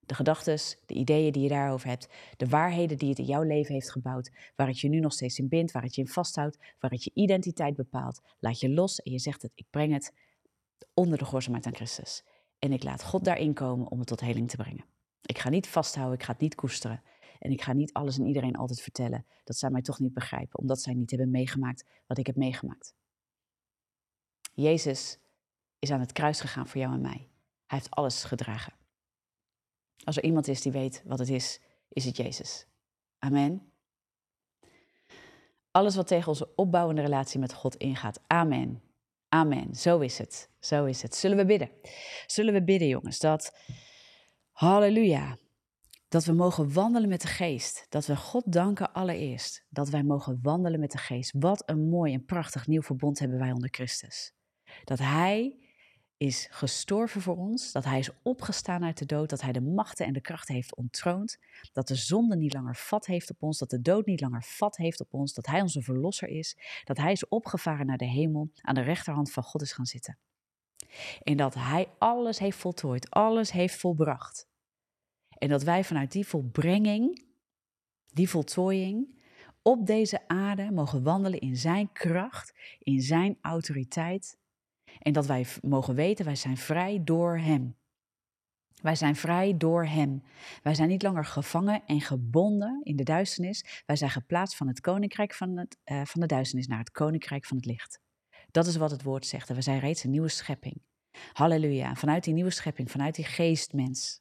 De gedachten, de ideeën die je daarover hebt, de waarheden die het in jouw leven heeft gebouwd, waar het je nu nog steeds in bindt, waar het je in vasthoudt, waar het je identiteit bepaalt, laat je los en je zegt het, ik breng het onder de gehoorzaamheid aan Christus. En ik laat God daarin komen om het tot heling te brengen. Ik ga niet vasthouden, ik ga het niet koesteren. En ik ga niet alles en iedereen altijd vertellen dat zij mij toch niet begrijpen, omdat zij niet hebben meegemaakt wat ik heb meegemaakt. Jezus is aan het kruis gegaan voor jou en mij. Hij heeft alles gedragen. Als er iemand is die weet wat het is, is het Jezus. Amen. Alles wat tegen onze opbouwende relatie met God ingaat. Amen. Amen. Zo is het. Zo is het. Zullen we bidden? Zullen we bidden, jongens, dat. Halleluja. Dat we mogen wandelen met de geest. Dat we God danken allereerst. Dat wij mogen wandelen met de geest. Wat een mooi en prachtig nieuw verbond hebben wij onder Christus. Dat Hij is gestorven voor ons, dat Hij is opgestaan uit de dood, dat Hij de machten en de krachten heeft ontroond, dat de zonde niet langer vat heeft op ons, dat de dood niet langer vat heeft op ons, dat Hij onze verlosser is, dat Hij is opgevaren naar de hemel, aan de rechterhand van God is gaan zitten. En dat Hij alles heeft voltooid, alles heeft volbracht. En dat wij vanuit die volbrenging, die voltooiing, op deze aarde mogen wandelen in Zijn kracht, in Zijn autoriteit en dat wij mogen weten, wij zijn vrij door Hem. Wij zijn vrij door Hem. Wij zijn niet langer gevangen en gebonden in de duisternis. Wij zijn geplaatst van het koninkrijk van, het, uh, van de duisternis naar het koninkrijk van het licht. Dat is wat het woord zegt. En we zijn reeds een nieuwe schepping. Halleluja. Vanuit die nieuwe schepping, vanuit die geestmens,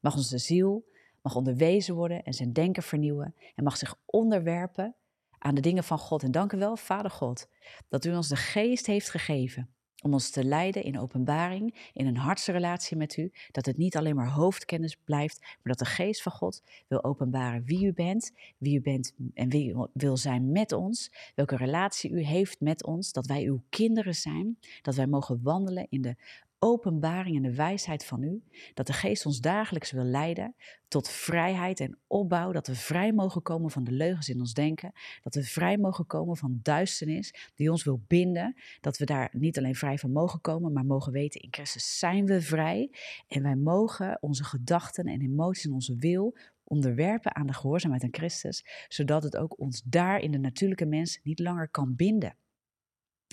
mag onze ziel mag onderwezen worden en zijn denken vernieuwen en mag zich onderwerpen aan de dingen van God. En dank u wel, Vader God, dat u ons de geest heeft gegeven om ons te leiden in openbaring, in een hartsrelatie met u. Dat het niet alleen maar hoofdkennis blijft, maar dat de geest van God wil openbaren wie u bent, wie u bent en wie u wil zijn met ons. Welke relatie u heeft met ons, dat wij uw kinderen zijn, dat wij mogen wandelen in de openbaring en de wijsheid van u, dat de Geest ons dagelijks wil leiden tot vrijheid en opbouw, dat we vrij mogen komen van de leugens in ons denken, dat we vrij mogen komen van duisternis die ons wil binden, dat we daar niet alleen vrij van mogen komen, maar mogen weten in Christus zijn we vrij. En wij mogen onze gedachten en emoties en onze wil onderwerpen aan de gehoorzaamheid aan Christus, zodat het ook ons daar in de natuurlijke mens niet langer kan binden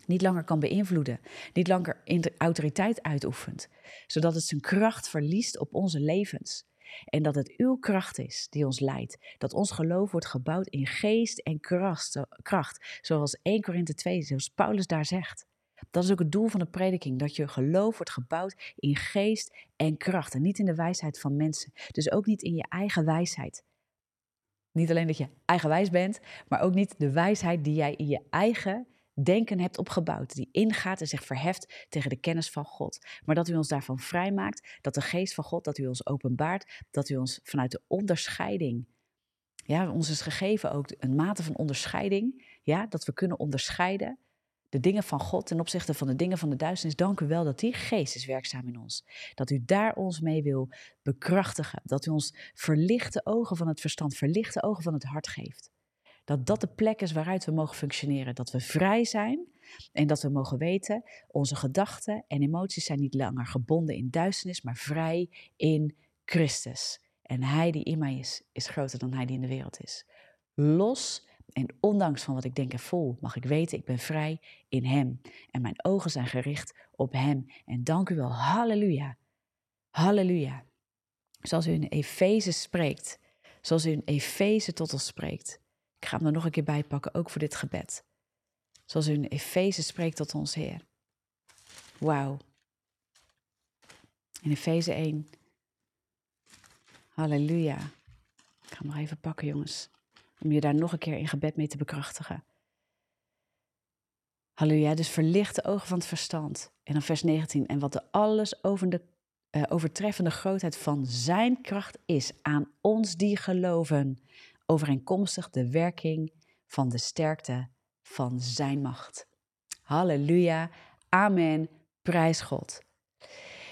niet langer kan beïnvloeden, niet langer autoriteit uitoefent, zodat het zijn kracht verliest op onze levens. En dat het uw kracht is die ons leidt. Dat ons geloof wordt gebouwd in geest en kracht, zoals 1 Korinthe 2, zoals Paulus daar zegt. Dat is ook het doel van de prediking, dat je geloof wordt gebouwd in geest en kracht en niet in de wijsheid van mensen. Dus ook niet in je eigen wijsheid. Niet alleen dat je eigenwijs bent, maar ook niet de wijsheid die jij in je eigen denken hebt opgebouwd, die ingaat en zich verheft tegen de kennis van God. Maar dat u ons daarvan vrijmaakt, dat de geest van God, dat u ons openbaart, dat u ons vanuit de onderscheiding, ja, ons is gegeven ook een mate van onderscheiding, ja, dat we kunnen onderscheiden de dingen van God ten opzichte van de dingen van de duisternis. Dank u wel dat die geest is werkzaam in ons. Dat u daar ons mee wil bekrachtigen. Dat u ons verlichte ogen van het verstand, verlichte ogen van het hart geeft dat dat de plek is waaruit we mogen functioneren. Dat we vrij zijn en dat we mogen weten, onze gedachten en emoties zijn niet langer gebonden in duisternis, maar vrij in Christus. En Hij die in mij is, is groter dan Hij die in de wereld is. Los en ondanks van wat ik denk en voel, mag ik weten, ik ben vrij in Hem. En mijn ogen zijn gericht op Hem. En dank u wel, halleluja. Halleluja. Zoals u in Efeze spreekt, zoals u in Efeze tot ons spreekt. Ik ga hem er nog een keer bij pakken, ook voor dit gebed. Zoals in Efeze spreekt tot ons Heer. Wauw. In Efeze 1. Halleluja. Ik ga hem nog even pakken, jongens. Om je daar nog een keer in gebed mee te bekrachtigen. Halleluja. Dus verlicht de ogen van het verstand. En dan vers 19. En wat de alles over de uh, overtreffende grootheid van Zijn kracht is aan ons die geloven, overeenkomstig de werking van de sterkte van Zijn macht. Halleluja, amen, prijs God.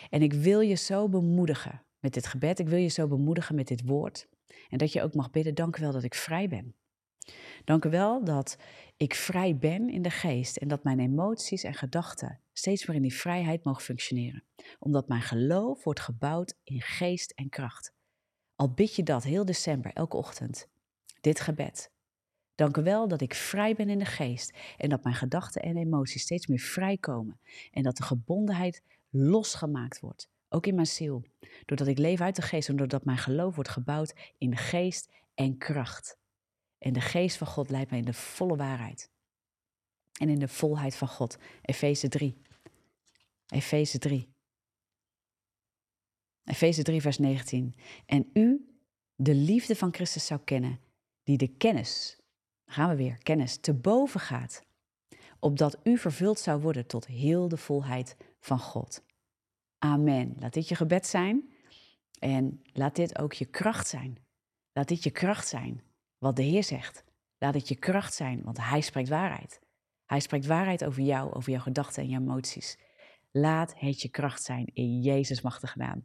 En ik wil je zo bemoedigen met dit gebed, ik wil je zo bemoedigen met dit woord. En dat je ook mag bidden, dank u wel dat ik vrij ben. Dank u wel dat ik vrij ben in de geest en dat mijn emoties en gedachten steeds meer in die vrijheid mogen functioneren. Omdat mijn geloof wordt gebouwd in geest en kracht. Al bid je dat heel december, elke ochtend, dit gebed. Dank u wel dat ik vrij ben in de geest en dat mijn gedachten en emoties steeds meer vrijkomen en dat de gebondenheid losgemaakt wordt, ook in mijn ziel. Doordat ik leef uit de geest en doordat mijn geloof wordt gebouwd in geest en kracht. En de geest van God leidt mij in de volle waarheid. En in de volheid van God. Efeze 3. Efeze 3. Efeze 3, vers 19. En u de liefde van Christus zou kennen, die de kennis, gaan we weer, kennis, te boven gaat, opdat u vervuld zou worden tot heel de volheid van God. Amen. Laat dit je gebed zijn en laat dit ook je kracht zijn. Laat dit je kracht zijn wat de Heer zegt. Laat het je kracht zijn, want Hij spreekt waarheid. Hij spreekt waarheid over jou, over jouw gedachten en je emoties. Laat het je kracht zijn in Jezus machtige naam.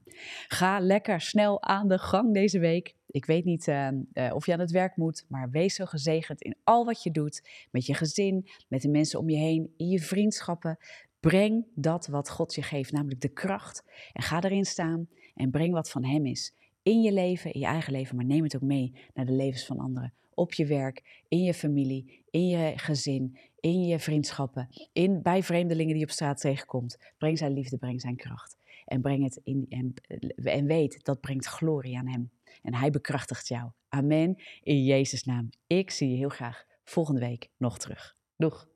Ga lekker snel aan de gang deze week. Ik weet niet uh, uh, of je aan het werk moet, maar wees zo gezegend in al wat je doet. Met je gezin, met de mensen om je heen, in je vriendschappen. Breng dat wat God je geeft, namelijk de kracht. En ga erin staan en breng wat van Hem is in je leven, in je eigen leven, maar neem het ook mee naar de levens van anderen. Op je werk, in je familie, in je gezin, in je vriendschappen, in, bij vreemdelingen die je op straat tegenkomt. Breng zijn liefde, breng zijn kracht. En, breng het in, en, en weet, dat brengt glorie aan hem. En hij bekrachtigt jou. Amen. In Jezus' naam. Ik zie je heel graag volgende week nog terug. Doeg.